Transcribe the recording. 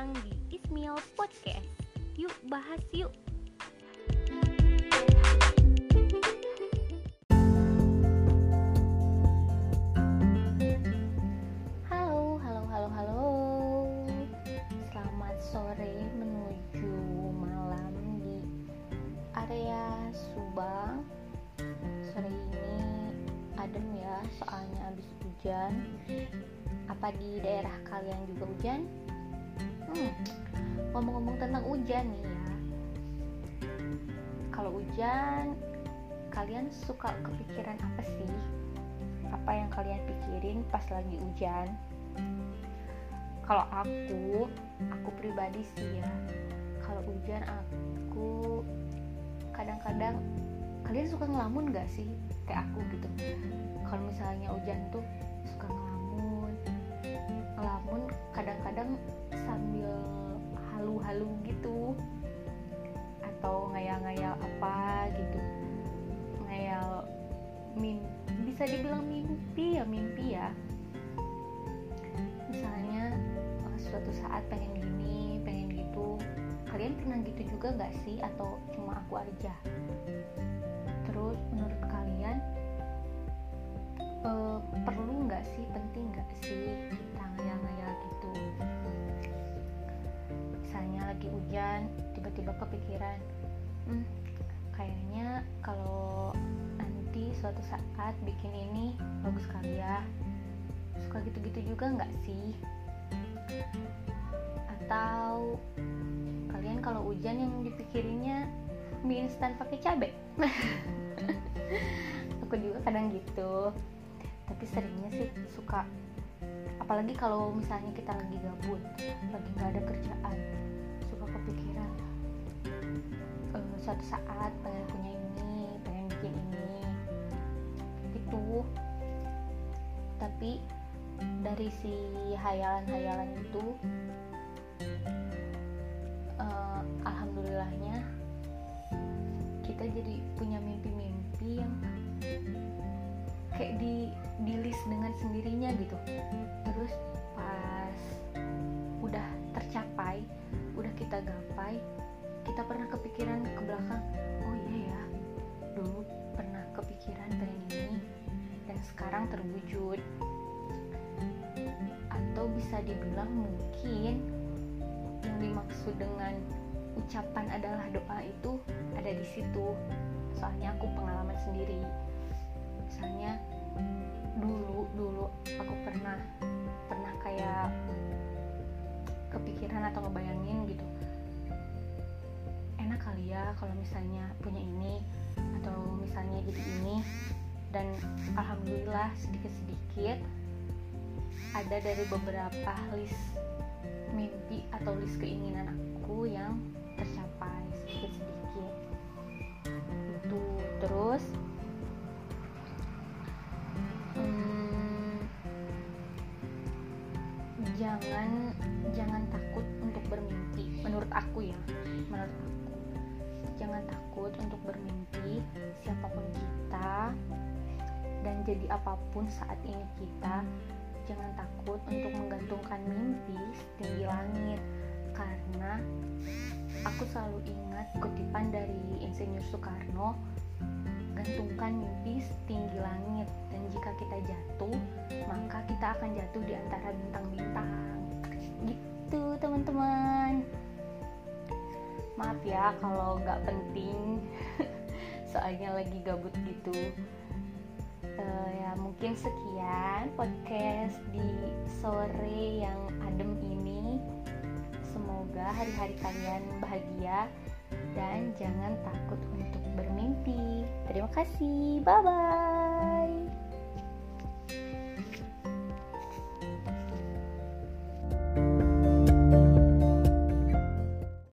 datang di Ismail Podcast. Yuk bahas yuk. Halo, halo, halo, halo. Selamat sore menuju malam di area Subang. Sore ini adem ya, soalnya habis hujan. Apa di daerah kalian juga hujan? Hmm, ngomong-ngomong tentang hujan nih ya. Kalau hujan, kalian suka kepikiran apa sih? Apa yang kalian pikirin pas lagi hujan? Kalau aku, aku pribadi sih ya. Kalau hujan aku kadang-kadang kalian suka ngelamun gak sih kayak aku gitu kalau misalnya hujan tuh ngayal-ngayal apa gitu. Ngayal mimpi bisa dibilang mimpi ya mimpi ya. Misalnya eh, suatu saat pengen gini pengen gitu. Kalian pernah gitu juga gak sih? Atau cuma aku aja? Terus menurut kalian eh, perlu nggak sih penting nggak sih kita ngayal-ngayal gitu? Misalnya lagi hujan tiba-tiba kepikiran hmm, kayaknya kalau nanti suatu saat bikin ini bagus kali ya. Suka gitu-gitu juga nggak sih? Atau kalian kalau hujan yang dipikirinnya mie instan pakai cabai aku juga kadang gitu. Tapi seringnya sih suka apalagi kalau misalnya kita lagi gabut lagi nggak ada kerjaan suka kepikiran suatu saat pengen punya ini pengen bikin ini. Itu tapi dari si hayalan-hayalan itu eh, alhamdulillahnya kita jadi punya mimpi-mimpi yang kayak di di list dengan sendirinya gitu. Terus pas udah tercapai udah kita gapai kita pernah kepikiran ke belakang oh iya ya dulu pernah kepikiran pengen ini dan sekarang terwujud. Atau bisa dibilang mungkin yang dimaksud dengan ucapan adalah doa itu ada di situ. Soalnya aku pengalaman sendiri. Misalnya dulu dulu aku pernah pernah kayak kepikiran atau ngebayangin gitu kali ya kalau misalnya punya ini atau misalnya jadi ini. Dan alhamdulillah sedikit-sedikit ada dari beberapa list mimpi atau list keinginan aku yang tercapai sedikit-sedikit. Itu terus hmm, jangan jangan takut untuk bermimpi menurut aku ya. Menurut aku jangan takut untuk bermimpi siapa pun kita dan jadi apa pun saat ini kita. Jangan takut untuk menggantungkan mimpi setinggi langit karena aku selalu ingat kutipan dari Insinyur Soekarno gantungkan mimpi setinggi langit dan jika kita jatuh maka kita akan jatuh di antara maaf ya kalau nggak penting. Soalnya lagi gabut gitu. Uh, ya mungkin sekian podcast di sore yang adem ini. Semoga hari-hari kalian bahagia dan jangan takut untuk bermimpi. Terima kasih. Bye bye